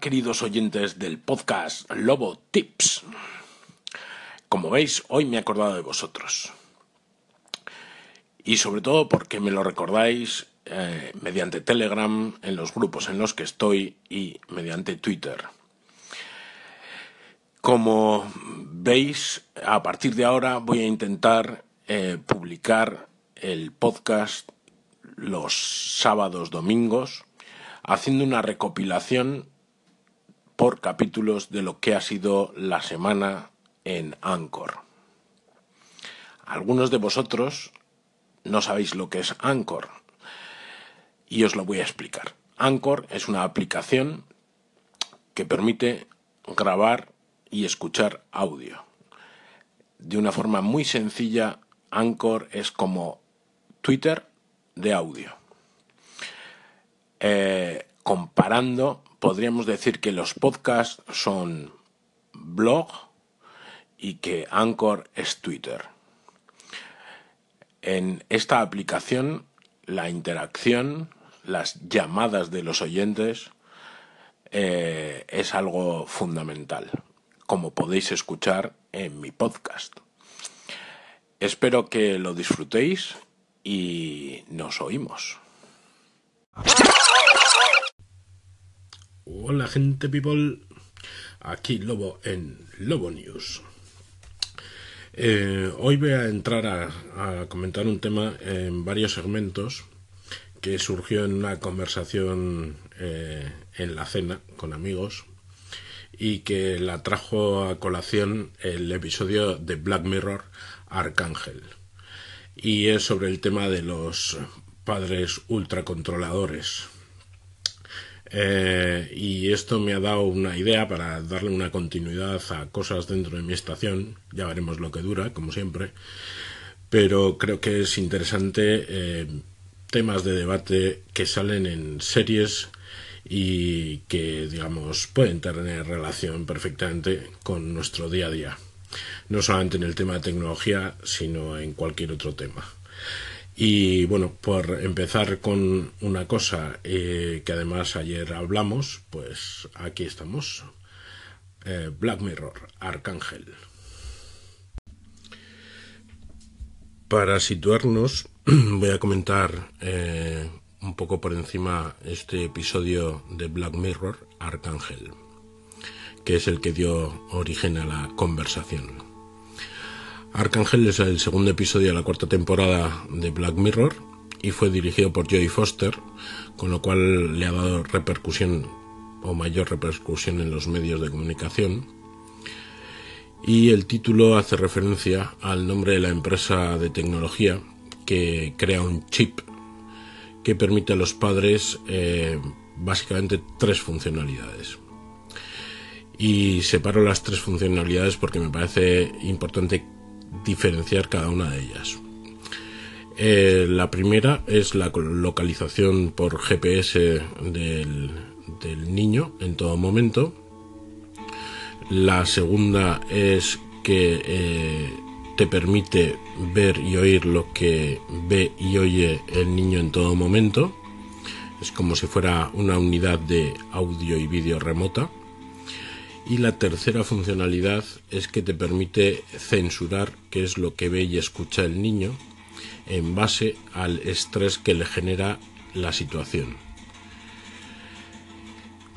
Queridos oyentes del podcast Lobo Tips. Como veis, hoy me he acordado de vosotros. Y sobre todo porque me lo recordáis eh, mediante Telegram, en los grupos en los que estoy y mediante Twitter. Como veis, a partir de ahora voy a intentar eh, publicar el podcast los sábados, domingos, haciendo una recopilación por capítulos de lo que ha sido la semana en Anchor. Algunos de vosotros no sabéis lo que es Anchor y os lo voy a explicar. Anchor es una aplicación que permite grabar y escuchar audio. De una forma muy sencilla, Anchor es como Twitter de audio. Eh, comparando, podríamos decir que los podcasts son blog y que Anchor es Twitter. En esta aplicación, la interacción, las llamadas de los oyentes eh, es algo fundamental, como podéis escuchar en mi podcast. Espero que lo disfrutéis y nos oímos. Hola gente people, aquí Lobo en Lobo News. Eh, hoy voy a entrar a, comentar un tema en varios segmentos que surgió en una conversación eh, en la cena con amigos y que la trajo a colación el episodio de Black Mirror Arcángel y es sobre el tema de los padres ultracontroladores. Eh, y esto me ha dado una idea para darle una continuidad a cosas dentro de mi estación. Ya veremos lo que dura, como siempre. Pero creo que es interesante eh, temas de debate que salen en series y que, digamos, pueden tener relación perfectamente con nuestro día a día no solamente en el tema de tecnología, sino en cualquier otro tema. Y bueno, por empezar con una cosa eh, que además ayer hablamos, pues aquí estamos. Eh, Black Mirror, Arcángel. Para situarnos, voy a comentar eh, un poco por encima este episodio de Black Mirror, Arcángel, que es el que dio origen a la conversación. Arcángel es el segundo episodio de la cuarta temporada de Black Mirror y fue dirigido por Jodie Foster, con lo cual le ha dado repercusión o mayor repercusión en los medios de comunicación. Y el título hace referencia al nombre de la empresa de tecnología que crea un chip que permite a los padres eh, básicamente tres funcionalidades. Y separo las tres funcionalidades porque me parece importante diferenciar cada una de ellas. Eh, la primera es la localización por GPS del, niño en todo momento. La segunda es que eh, te permite ver y oír lo que ve y oye el niño en todo momento. Es como si fuera una unidad de audio y vídeo remota. Y la tercera funcionalidad es que te permite censurar qué es lo que ve y escucha el niño en base al estrés que le genera la situación.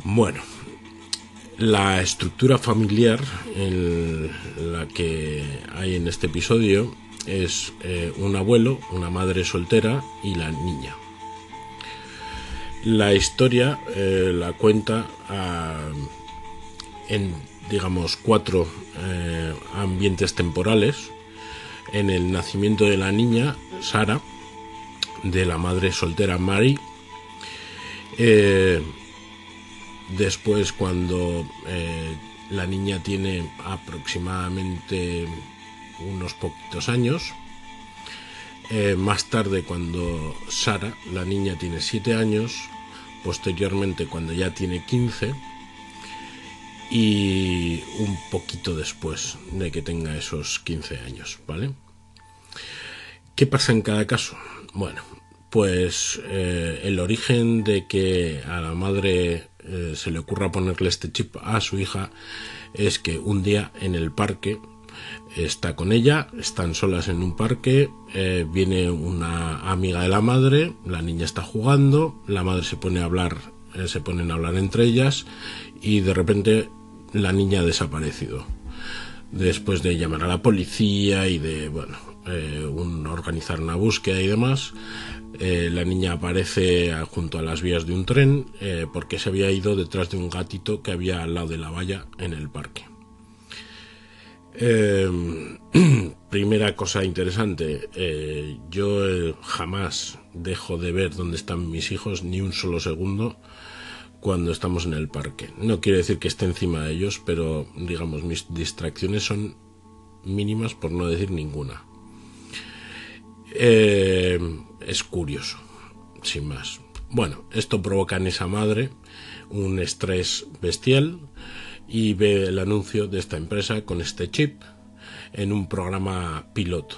Bueno, la estructura familiar en la que hay en este episodio es eh, un abuelo, una madre soltera y la niña. La historia eh, la cuenta a en, digamos, cuatro eh, ambientes temporales. En el nacimiento de la niña, Sara, de la madre soltera Mary. Eh, después, cuando eh, la niña tiene aproximadamente unos poquitos años. más tarde, cuando Sara, la niña, tiene siete años. Posteriormente, cuando ya tiene 15 y un poquito después de que tenga esos 15 años, ¿vale? ¿Qué pasa en cada caso? Bueno, pues eh, el origen de que a la madre eh, se le ocurra ponerle este chip a su hija es que un día en el parque está con ella, están solas en un parque, eh, viene una amiga de la madre, la niña está jugando, la madre se pone a hablar, se ponen a hablar entre ellas y de repente la niña ha desaparecido. Después de llamar a la policía y de, bueno, eh, organizar una búsqueda y demás, la niña aparece junto a las vías de un tren porque se había ido detrás de un gatito que había al lado de la valla en el parque. Primera cosa interesante, eh, yo eh, jamás dejo de ver dónde están mis hijos ni un solo segundo cuando estamos en el parque. No quiere decir que esté encima de ellos, pero digamos, mis distracciones son mínimas por no decir ninguna. Em, es curioso, sin más. Bueno, esto provoca en esa madre un estrés bestial y ve el anuncio de esta empresa con este chip en un programa piloto.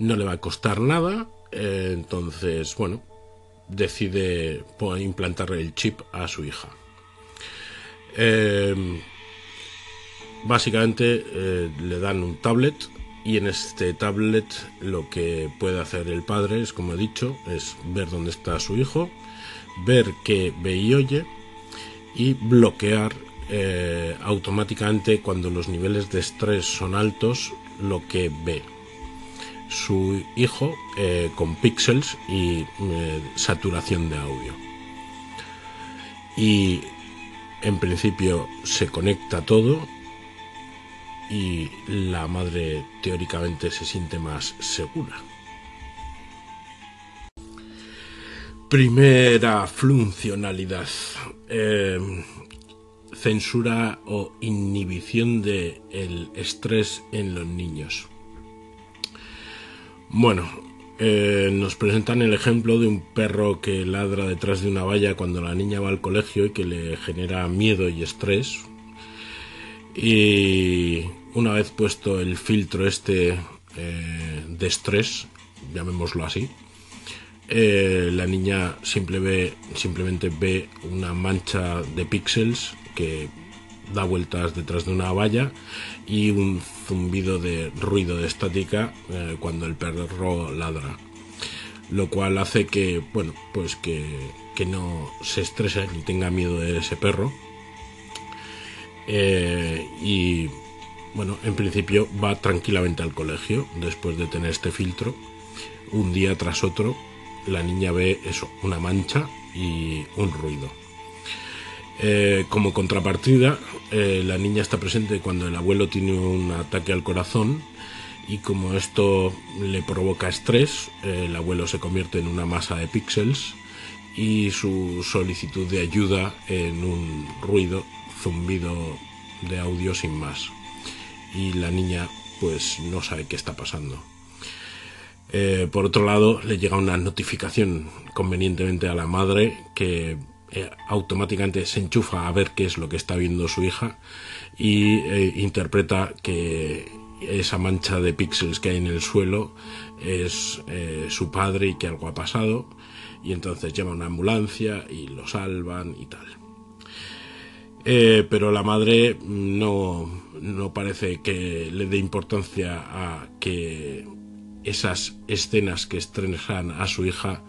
No le va a costar nada, eh, entonces, bueno, decide implantar el chip a su hija. Em, básicamente eh, le dan un tablet y en este tablet lo que puede hacer el padre es, como he dicho, es ver dónde está su hijo, ver qué ve y oye y bloquear eh, automáticamente cuando los niveles de estrés son altos lo que ve su hijo eh, con píxeles y eh, saturación de audio y en principio se conecta todo y la madre teóricamente se siente más segura primera funcionalidad censura o inhibición del el estrés en los niños. Bueno, eh, nos presentan el ejemplo de un perro que ladra detrás de una valla cuando la niña va al colegio y que le genera miedo y estrés. Y una vez puesto el filtro este eh, de estrés, llamémoslo así, eh, la niña simplemente ve una mancha de píxeles que da vueltas detrás de una valla y un zumbido de ruido de estática eh, cuando el perro ladra. Lo cual hace que bueno pues que, no se estrese ni tenga miedo de ese perro. Eh, y bueno en principio va tranquilamente al colegio después de tener este filtro. Un día tras otro la niña ve eso una mancha y un ruido eh, como contrapartida, eh, la niña está presente cuando el abuelo tiene un ataque al corazón y como esto le provoca estrés, el abuelo se convierte en una masa de píxeles y su solicitud de ayuda en un ruido, zumbido de audio sin más. Y la niña pues no sabe qué está pasando. Eh, por otro lado, le llega una notificación convenientemente a la madre que eh, automáticamente se enchufa a ver qué es lo que está viendo su hija y eh, interpreta que esa mancha de píxeles que hay en el suelo es eh, su padre y que algo ha pasado y entonces llama una ambulancia y lo salvan y tal. pero la madre no, no parece que le dé importancia a que esas escenas que estrenan a su hija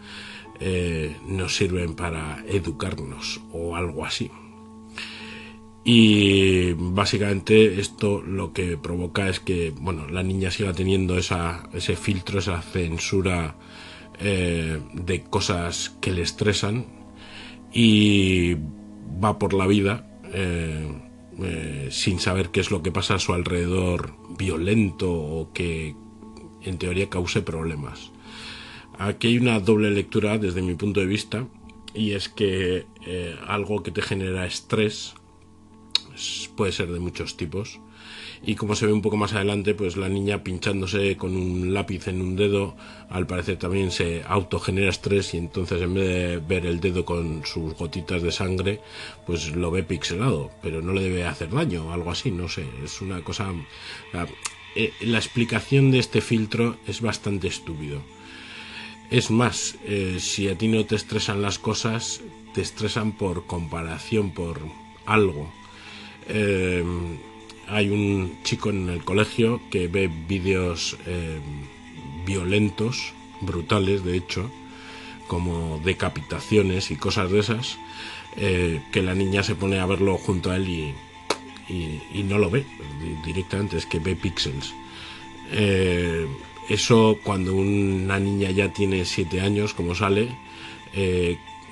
eh, nos sirven para educarnos o algo así. Y básicamente esto lo que provoca es que bueno, la niña siga teniendo esa, ese filtro, esa censura eh, de cosas que le estresan y va por la vida eh, sin saber qué es lo que pasa a su alrededor violento o que en teoría cause problemas. Aquí hay una doble lectura desde mi punto de vista y es que eh, algo que te genera estrés puede ser de muchos tipos. Y como se ve un poco más adelante pues la niña pinchándose con un lápiz en un dedo al parecer también se autogenera estrés y entonces en vez de ver el dedo con sus gotitas de sangre pues lo ve pixelado pero no le debe hacer daño o algo así no sé es una cosa eh, la explicación de este filtro es bastante estúpido es más, eh, si a ti no te estresan las cosas, te estresan por comparación, por algo. Eh, hay un chico en el colegio que ve vídeos eh, violentos, brutales de hecho, como decapitaciones y cosas de esas, eh, que la niña se pone a verlo junto a él y, no lo ve directamente, es que ve píxeles. Eso cuando una niña ya tiene siete años, como sale,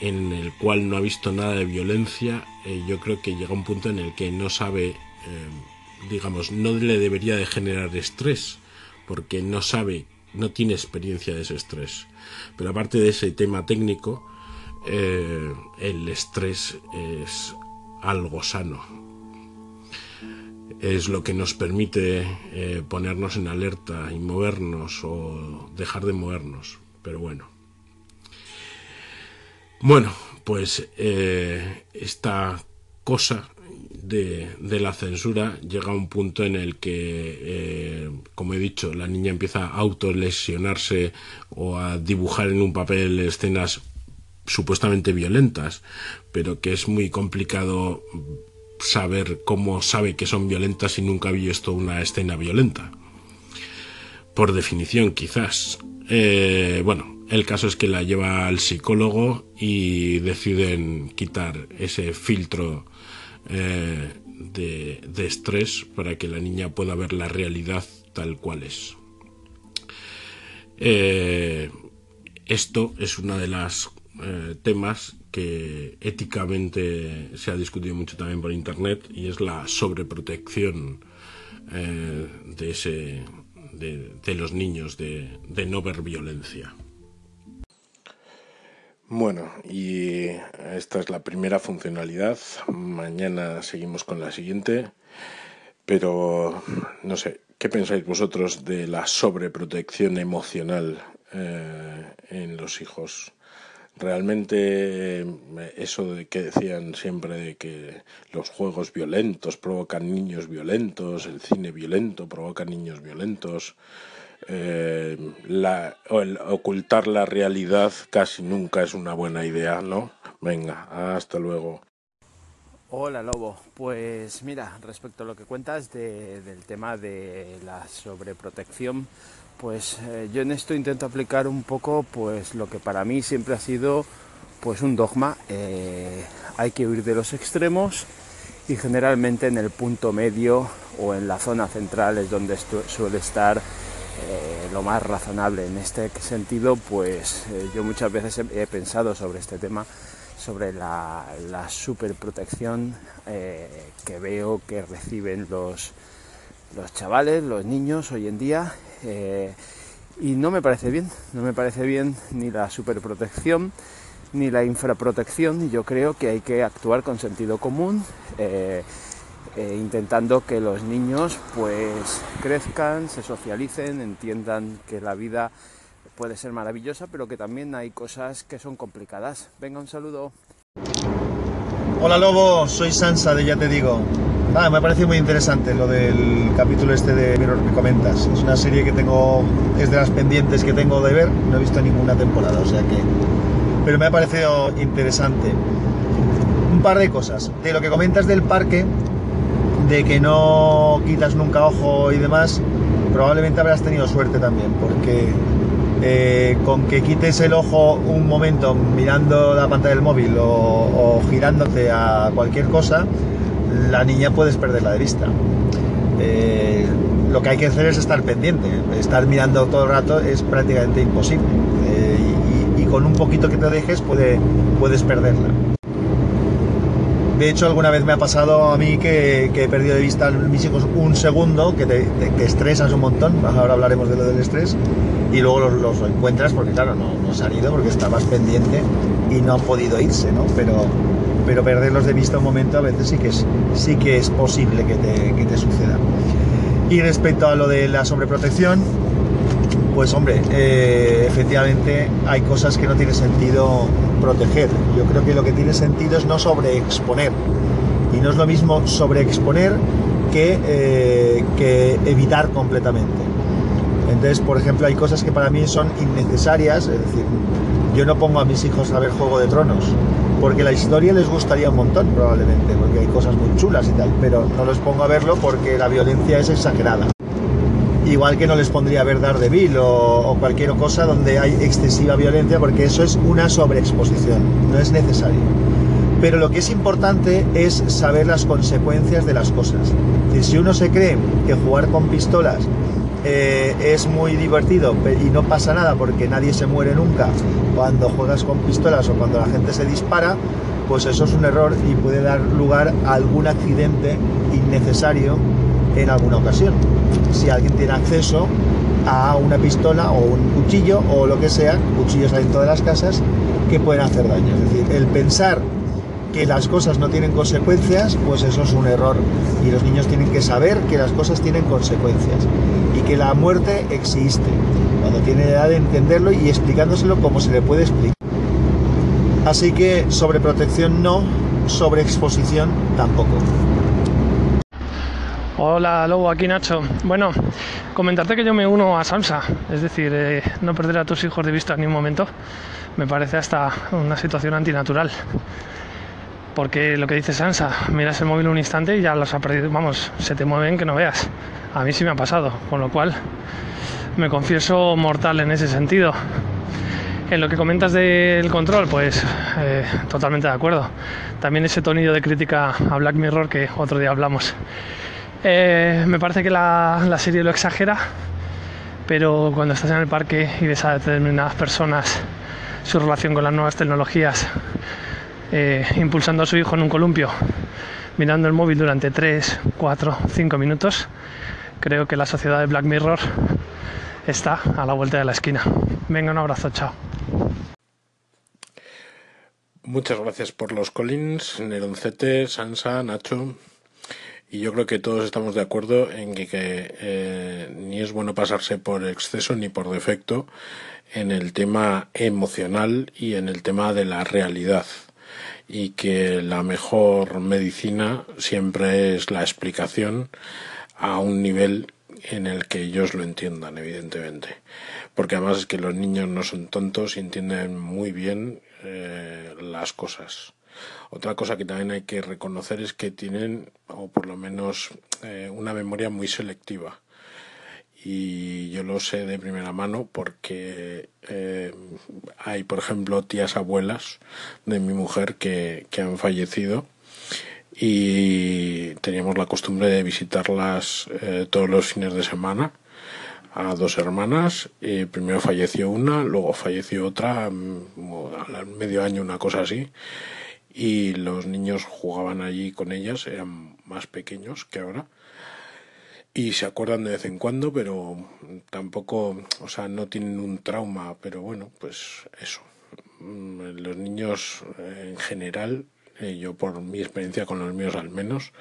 en el cual no ha visto nada de violencia, eh, yo creo que llega un punto en el que no sabe, eh, digamos, no le debería de generar estrés, porque no sabe, no tiene experiencia de ese estrés. Pero aparte de ese tema técnico, eh, el estrés es algo sano. Es lo que nos permite ponernos en alerta y movernos o dejar de movernos. Pero bueno. Bueno, pues eh, esta cosa de, la censura llega a un punto en el que, eh, como he dicho, la niña empieza a autolesionarse o a dibujar en un papel escenas supuestamente violentas, pero que es muy complicado saber cómo sabe que son violentas si nunca ha visto una escena violenta. Por definición, quizás. Eh, bueno, el caso es que la lleva al psicólogo y deciden quitar ese filtro eh, de, estrés para que la niña pueda ver la realidad tal cual es. Eh, esto es uno de los eh, temas que éticamente se ha discutido mucho también por internet y es la sobreprotección de, ese, de, los niños de no ver violencia. Bueno, y esta es la primera funcionalidad. Mañana seguimos con la siguiente. Pero no sé, ¿qué pensáis vosotros de la sobreprotección emocional eh, en los hijos? Realmente eh, eso de que decían siempre de que los juegos violentos provocan niños violentos, el cine violento provoca niños violentos, eh, ocultar la realidad casi nunca es una buena idea, ¿no? Venga, hasta luego. Hola Lobo, pues mira, respecto a lo que cuentas del tema de la sobreprotección, pues eh, yo en esto intento aplicar un poco pues lo que para mí siempre ha sido pues un dogma, eh, hay que huir de los extremos y generalmente en el punto medio o en la zona central es donde suele estar eh, lo más razonable. En este sentido, pues yo muchas veces he, pensado sobre este tema, sobre la, superprotección que veo que reciben los, los chavales, los niños hoy en día. y no me parece bien, no me parece bien ni la superprotección ni la infraprotección. Yo creo que hay que actuar con sentido común eh, intentando que los niños pues crezcan, se socialicen, entiendan que la vida puede ser maravillosa, pero que también hay cosas que son complicadas. Venga, un saludo. Hola Lobo, soy Sansa de Ya Te Digo. Ah, me parece muy interesante lo del capítulo este de Mirror que comentas. Es una serie que tengo, es de las pendientes que tengo de ver, no he visto ninguna temporada, o sea que... Pero me ha parecido interesante. Un par de cosas. De lo que comentas del parque, de que no quitas nunca ojo y demás, probablemente habrás tenido suerte también, porque eh, con que quites el ojo un momento mirando la pantalla del móvil o, girándote a cualquier cosa, la niña puedes perderla de vista. Eh, lo que hay que hacer es estar pendiente, estar mirando todo el rato es prácticamente imposible eh, y, con un poquito que te dejes puede, puedes perderla. De hecho, alguna vez me ha pasado a mí que, he perdido de vista a mis hijos un segundo, que te, estresas un montón, ahora hablaremos de lo del estrés, y luego los, encuentras porque, claro, no, no, se han ido porque estabas pendiente y no han podido irse, ¿no? Pero, pero perderlos de vista un momento a veces sí que es, sí que es posible que te, que te suceda. Y respecto a lo de la sobreprotección, pues hombre, eh, efectivamente hay cosas que no tiene sentido proteger. Yo creo que lo que tiene sentido es no sobreexponer. Y no es lo mismo sobreexponer que, eh, que evitar completamente. Entonces, por ejemplo, hay cosas que para mí son innecesarias, es decir, yo no pongo a mis hijos a ver Juego de Tronos porque la historia les gustaría un montón probablemente, porque hay cosas muy chulas y tal, pero no los pongo a verlo porque la violencia es exagerada. Igual que no les pondría a ver Daredevil o, o cualquier cosa donde hay excesiva violencia, porque eso es una sobreexposición, no es necesario. Pero lo que es importante es saber las consecuencias de las cosas. si uno se cree que jugar con pistolas eh, es muy divertido y no pasa nada porque nadie se muere nunca cuando juegas con pistolas o cuando la gente se dispara, pues eso es un error y puede dar lugar a algún accidente innecesario en alguna ocasión. Si alguien tiene acceso a una pistola o un cuchillo o lo que sea, cuchillos hay en todas las casas que pueden hacer daño. Es decir, el pensar que las cosas no tienen consecuencias, pues eso es un error. Y los niños tienen que saber que las cosas tienen consecuencias que la muerte existe. Cuando tienen edad de entenderlo y explicándoselo como se le puede explicar. Así que sobreprotección no, sobreexposición tampoco. Hola Lobo, aquí Nacho. Bueno, comentarte que yo me uno a Sansa, es decir, eh, no perder a tus hijos de vista ni un momento, me parece hasta una situación antinatural porque lo que dice Sansa, miras el móvil un instante y ya los ha perdido, vamos, se te mueven que no veas. A mí sí me ha pasado, con lo cual me confieso mortal en ese sentido. En lo que comentas del control, pues eh, totalmente de acuerdo. También ese tonillo de crítica a Black Mirror que otro día hablamos. Eh, me parece que la, la serie lo exagera, pero cuando estás en el parque y ves a determinadas personas su relación con las nuevas tecnologías, eh, impulsando a su hijo en un columpio, mirando el móvil durante 3, 4, 5 minutos, creo que la sociedad de Black Mirror está a la vuelta de la esquina. Venga, un abrazo, chao. Muchas gracias por los Collins, Neroncete, Sansa, Nacho. Y yo creo que todos estamos de acuerdo en que, eh, ni es bueno pasarse por exceso ni por defecto en el tema emocional y en el tema de la realidad y que la mejor medicina siempre es la explicación a un nivel en el que ellos lo entiendan, evidentemente. Porque además es que los niños no son tontos y entienden muy bien eh, las cosas. Otra cosa que también hay que reconocer es que tienen, o por lo menos, eh, una memoria muy selectiva y yo lo sé de primera mano porque eh, hay, por ejemplo, tías abuelas de mi mujer que, que, han fallecido y teníamos la costumbre de visitarlas eh, todos los fines de semana a dos hermanas. y primero falleció una, luego falleció otra, mm, medio año, una cosa así. Y los niños jugaban allí con ellas, eran más pequeños que ahora y se acuerdan de vez en cuando, pero tampoco, o sea, no tienen un trauma, pero bueno, pues eso. Mm, los niños eh, en general, eh, yo por mi experiencia con los míos al menos,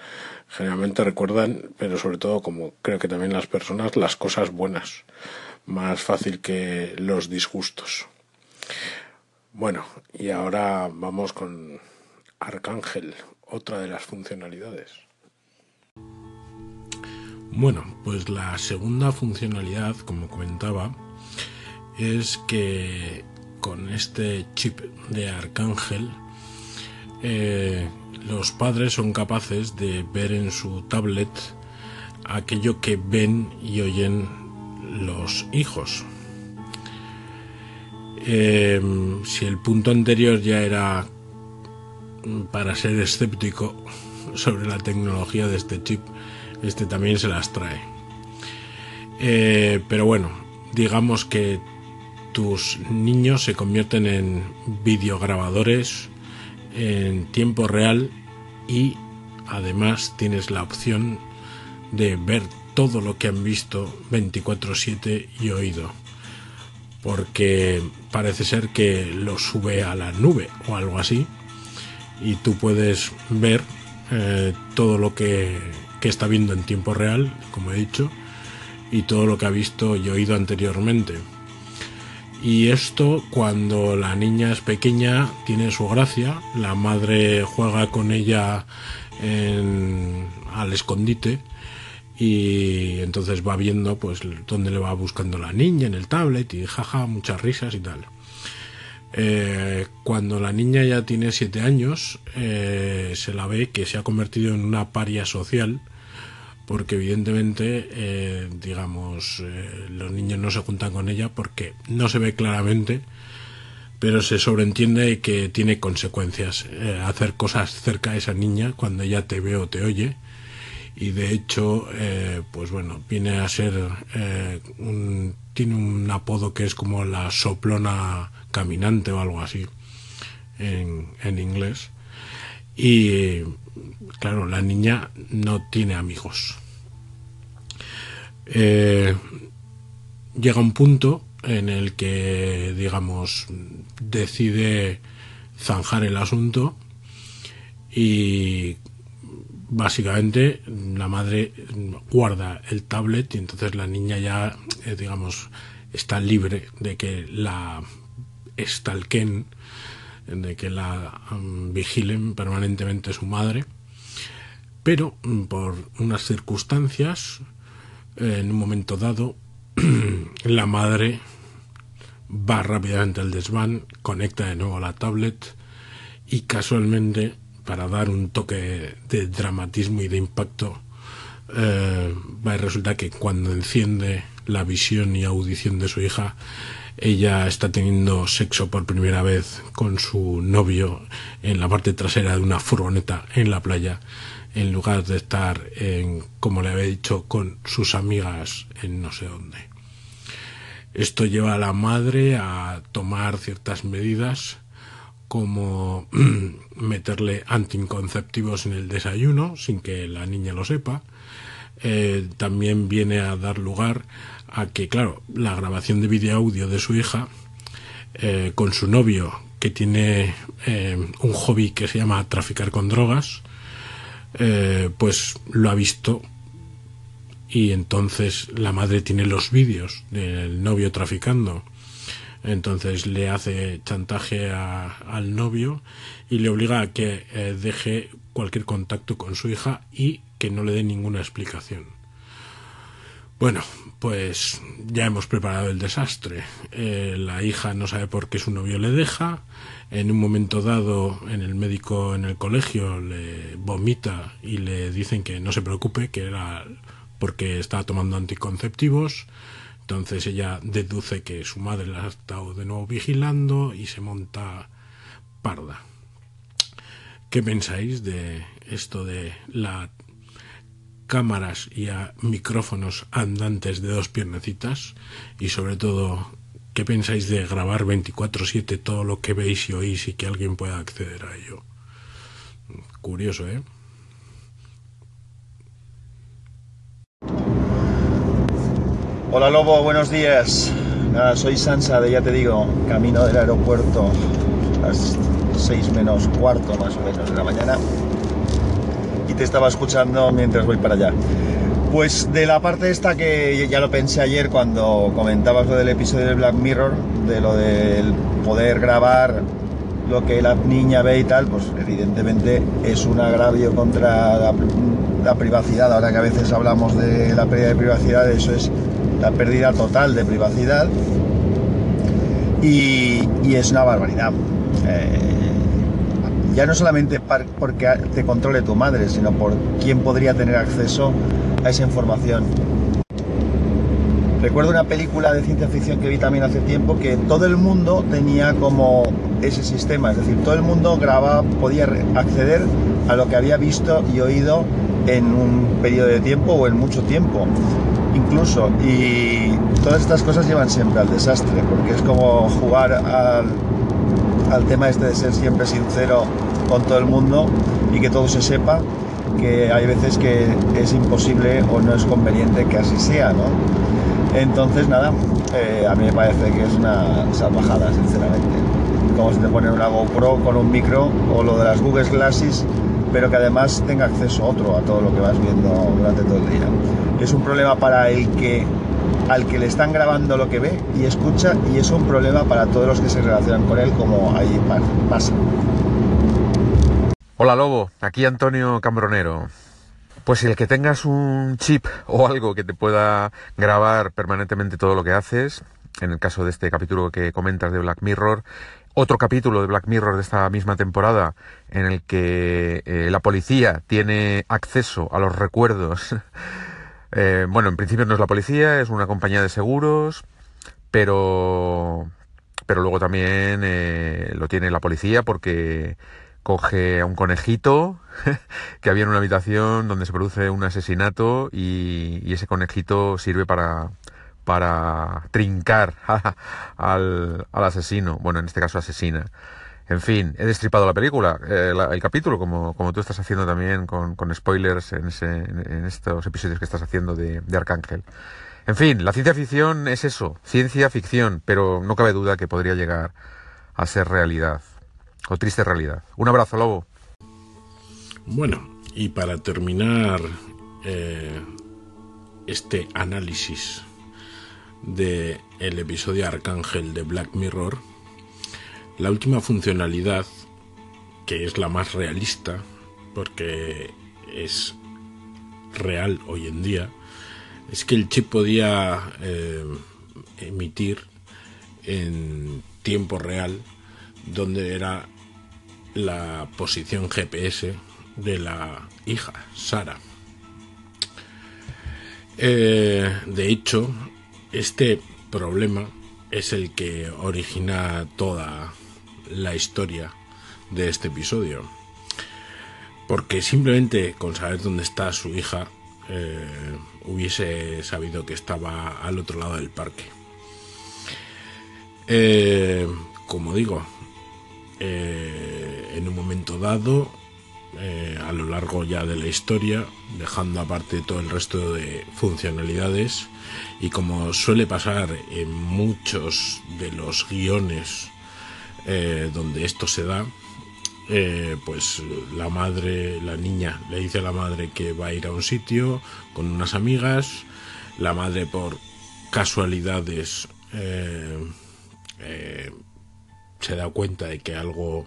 generalmente recuerdan, pero sobre todo como creo que también las personas, las cosas buenas, más fácil que los disgustos. Bueno, y ahora vamos con Arcángel, otra de las funcionalidades. Bueno, pues la segunda funcionalidad, como comentaba, es que con este chip de Arcángel eh, los padres son capaces de ver en su tablet aquello que ven y oyen los hijos. Em, si el punto anterior ya era para ser escéptico sobre la tecnología de este chip, este también se las trae. Eh, pero bueno, digamos que tus niños se convierten en videograbadores en tiempo real y además tienes la opción de ver todo lo que han visto 24/7 y oído. Porque parece ser que lo sube a la nube o algo así. Y tú puedes ver eh, todo lo que que está viendo en tiempo real, como he dicho, y todo lo que ha visto y oído anteriormente. Y esto cuando la niña es pequeña tiene su gracia, la madre juega con ella al escondite y entonces va viendo pues dónde le va buscando la niña en el tablet y jaja, muchas risas y tal. Eh, cuando la niña ya tiene siete años, eh, se la ve que se ha convertido en una paria social, porque evidentemente, eh, digamos, los niños no se juntan con ella porque no se ve claramente, pero se sobreentiende que tiene consecuencias hacer cosas cerca de esa niña cuando ella te ve o te oye. Y de hecho, pues bueno, viene a ser un, tiene un apodo que es como la soplona caminante o algo así en, en inglés. Y claro, la niña no tiene amigos. Eh, llega un punto en el que, digamos, decide zanjar el asunto y básicamente la madre guarda el tablet y entonces la niña ya, eh, digamos, está libre de que la estalquen, de que la mm, vigilen permanentemente su madre, pero mm, por unas circunstancias, en un momento dado, la madre va rápidamente al desván, conecta de nuevo la tablet y casualmente, para dar un toque de dramatismo y de impacto, eh, va a resultar que cuando enciende la visión y audición de su hija, ella está teniendo sexo por primera vez con su novio en la parte trasera de una furgoneta en la playa, en lugar de estar, en, como le había dicho, con sus amigas en no sé dónde. Esto lleva a la madre a tomar ciertas medidas como meterle anticonceptivos en el desayuno sin que la niña lo sepa. Eh, también viene a dar lugar a que, claro, la grabación de vídeo audio de su hija eh, con su novio, que tiene eh, un hobby que se llama traficar con drogas, eh, pues lo ha visto y entonces la madre tiene los vídeos del novio traficando. Entonces le hace chantaje al novio y le obliga a que deje cualquier contacto con su hija y que no le dé ninguna explicación. Bueno, pues ya hemos preparado el desastre. Eh, la hija no sabe por qué su novio le deja. En un momento dado, en el médico en el colegio le vomita y le dicen que no se preocupe, que era porque estaba tomando anticonceptivos. Entonces ella deduce que su madre la ha estado de nuevo vigilando y se monta parda. ¿Qué pensáis de esto de la cámaras y a micrófonos andantes de dos piernecitas y sobre todo qué pensáis de grabar 24/7 todo lo que veis y oís y que alguien pueda acceder a ello. Curioso, ¿eh? Hola Lobo, buenos días. soy Sansa de Ya Te Digo, camino del aeropuerto a las 6 menos cuarto más o menos de la mañana te estaba escuchando mientras voy para allá. Pues de la parte esta que ya lo pensé ayer cuando comentabas lo del episodio de Black Mirror, de lo del poder grabar lo que la niña ve y tal, pues evidentemente es un agravio contra la, privacidad. Ahora que a veces hablamos de la pérdida de privacidad, eso es la pérdida total de privacidad y, es una barbaridad. Eh, ya no solamente porque te controle tu madre, sino por quién podría tener acceso a esa información. Recuerdo una película de ciencia ficción que vi también hace tiempo que todo el mundo tenía como ese sistema, es decir, todo el mundo grababa, podía acceder a lo que había visto y oído en un periodo de tiempo o en mucho tiempo, incluso. Y todas estas cosas llevan siempre al desastre, porque es como jugar al al tema este de ser siempre sincero con todo el mundo y que todo se sepa, que hay veces que es imposible o no es conveniente que así sea, ¿no? Entonces, nada, eh, a mí me parece que es una salvajada, sinceramente. Como si te ponen una GoPro con un micro o lo de las Google Glasses, pero que además tenga acceso otro a todo lo que vas viendo durante todo el día. Es un problema para el que al que le están grabando lo que ve y escucha y es un problema para todos los que se relacionan con él como ahí pasa. Hola Lobo, aquí Antonio Cambronero. Pues si el que tengas un chip o algo que te pueda grabar permanentemente todo lo que haces, en el caso de este capítulo que comentas de Black Mirror, otro capítulo de Black Mirror de esta misma temporada en el que eh, la policía tiene acceso a los recuerdos. Eh, bueno, en principio no es la policía, es una compañía de seguros, pero, pero luego también eh, lo tiene la policía porque coge a un conejito que había en una habitación donde se produce un asesinato y ese conejito sirve para, para trincar al, asesino, bueno, en este caso asesina. En fin, he destripado la película, eh, el capítulo, como, como tú estás haciendo también con, spoilers en, en, estos episodios que estás haciendo de, Arcángel. En fin, la ciencia ficción es eso, ciencia ficción, pero no cabe duda que podría llegar a ser realidad, o triste realidad. Un abrazo, Lobo. Bueno, y para terminar eh, este análisis de el episodio Arcángel de Black Mirror, la última funcionalidad, que es la más realista, porque es real hoy en día, es que el chip podía eh, emitir en tiempo real donde era la posición GPS de la hija, Sara. Eh, de hecho, este problema es el que origina toda la historia de este episodio. Porque simplemente con saber dónde está su hija eh, hubiese sabido que estaba al otro lado del parque. Eh, como digo, eh, en un momento dado a lo largo ya de la historia, dejando aparte todo el resto de funcionalidades. Y como suele pasar en muchos de los guiones eh, donde esto se da, eh, pues la madre, la niña le dice a la madre que va a ir a un sitio con unas amigas, la madre por casualidades se da cuenta de que algo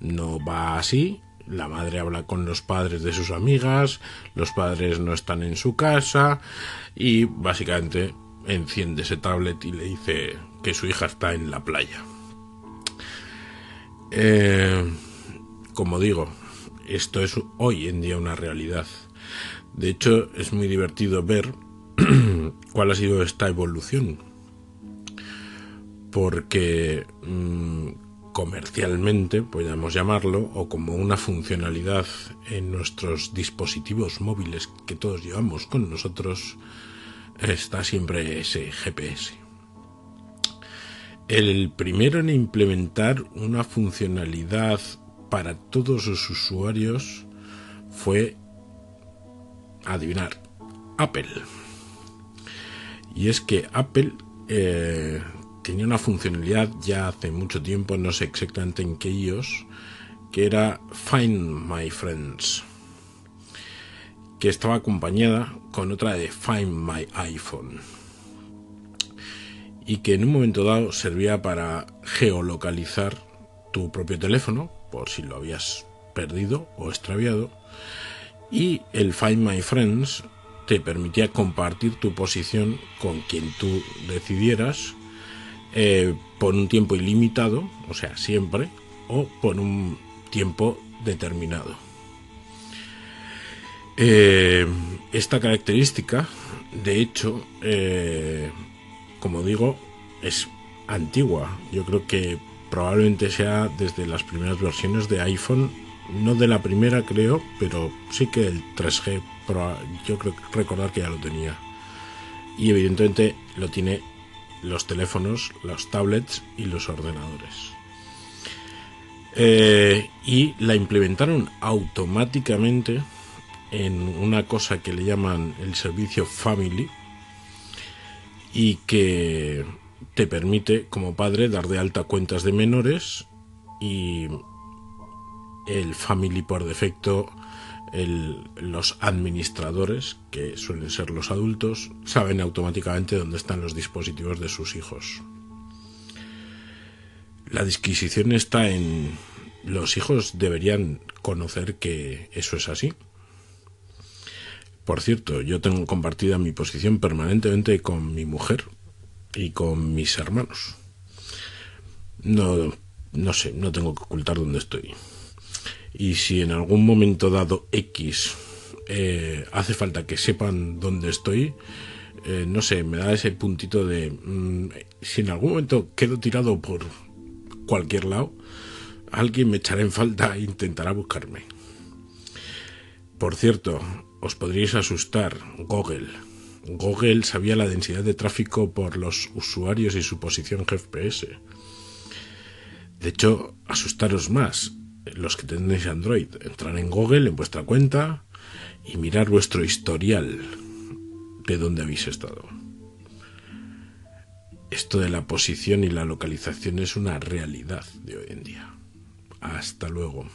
no va así la madre habla con los padres de sus amigas, los padres no están en su casa y básicamente enciende ese tablet y le dice que su hija está en la playa. Eh, como digo, esto es hoy en día una realidad. De hecho, es muy divertido ver cuál ha sido esta evolución. Porque mm, comercialmente, podríamos llamarlo, o como una funcionalidad en nuestros dispositivos móviles que todos llevamos con nosotros, está siempre ese GPS. El primero en implementar una funcionalidad para todos sus usuarios fue, adivinar, Apple. Y es que Apple eh, tenía una funcionalidad ya hace mucho tiempo, no sé exactamente en qué iOS, que era Find My Friends, que estaba acompañada con otra de Find My iPhone y que en un momento dado servía para geolocalizar tu propio teléfono por si lo habías perdido o extraviado y el Find My Friends te permitía compartir tu posición con quien tú decidieras eh, por un tiempo ilimitado, o sea, siempre, o por un tiempo determinado. Eh, esta característica, de hecho, eh, como digo, es antigua. Yo creo que probablemente sea desde las primeras versiones de iPhone, no de la primera creo, pero sí que el 3G, yo creo recordar que ya lo tenía. Y evidentemente lo tiene los teléfonos, los tablets y los ordenadores. Eh, y la implementaron automáticamente en una cosa que le llaman el servicio Family y que te permite como padre dar de alta cuentas de menores y el Family por defecto los administradores, que suelen ser los adultos, saben automáticamente dónde están los dispositivos de sus hijos. La disquisición está en los hijos deberían conocer que eso es así. Por cierto, yo tengo compartida mi posición permanentemente con mi mujer y con mis hermanos. No no sé, no tengo que ocultar dónde estoy. Y si en algún momento dado X eh, hace falta que sepan dónde estoy, eh, no sé, me da ese puntito de mm, si en algún momento quedo tirado por cualquier lado, alguien me echará en falta e intentará buscarme. Por cierto, os podríais asustar, Google. Google sabía la densidad de tráfico por los usuarios y su posición GPS. De hecho, asustaros más, los que tenéis Android, entrar en Google, en vuestra cuenta, y mirar vuestro historial de dónde habéis estado. Esto de la posición y la localización es una realidad de hoy en día. Hasta luego.